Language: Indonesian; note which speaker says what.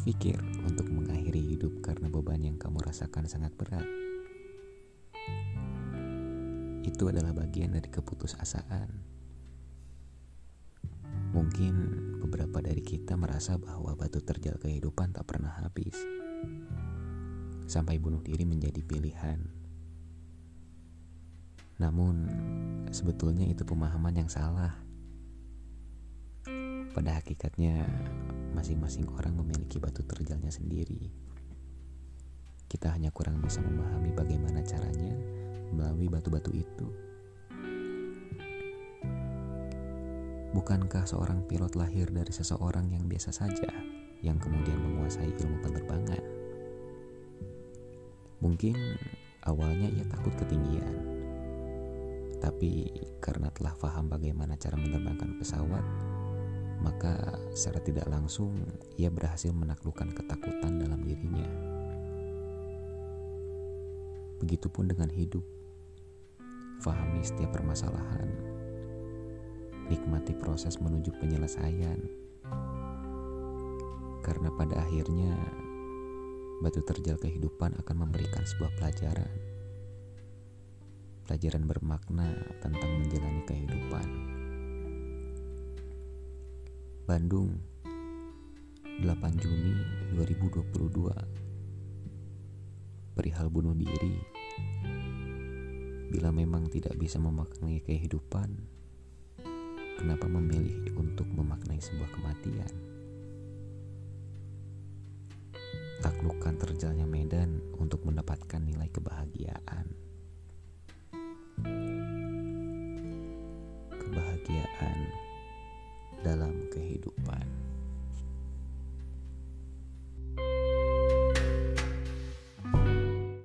Speaker 1: berpikir untuk mengakhiri hidup karena beban yang kamu rasakan sangat berat? Itu adalah bagian dari keputusasaan. Mungkin beberapa dari kita merasa bahwa batu terjal kehidupan tak pernah habis. Sampai bunuh diri menjadi pilihan. Namun, sebetulnya itu pemahaman yang salah. Pada hakikatnya, masing-masing orang memiliki batu terjalnya sendiri. Kita hanya kurang bisa memahami bagaimana caranya melalui batu-batu itu. Bukankah seorang pilot lahir dari seseorang yang biasa saja, yang kemudian menguasai ilmu penerbangan? Mungkin awalnya ia takut ketinggian, tapi karena telah paham bagaimana cara menerbangkan pesawat, maka secara tidak langsung ia berhasil menaklukkan ketakutan dalam dirinya. Begitupun dengan hidup. Fahami setiap permasalahan. Nikmati proses menuju penyelesaian. Karena pada akhirnya batu terjal kehidupan akan memberikan sebuah pelajaran. Pelajaran bermakna tentang menjalani kehidupan. Bandung 8 Juni 2022 Perihal bunuh diri. Bila memang tidak bisa memaknai kehidupan Kenapa memilih untuk memaknai sebuah kematian? Taklukkan terjalnya medan untuk mendapatkan nilai kebahagiaan. Kebahagiaan dalam kehidupan.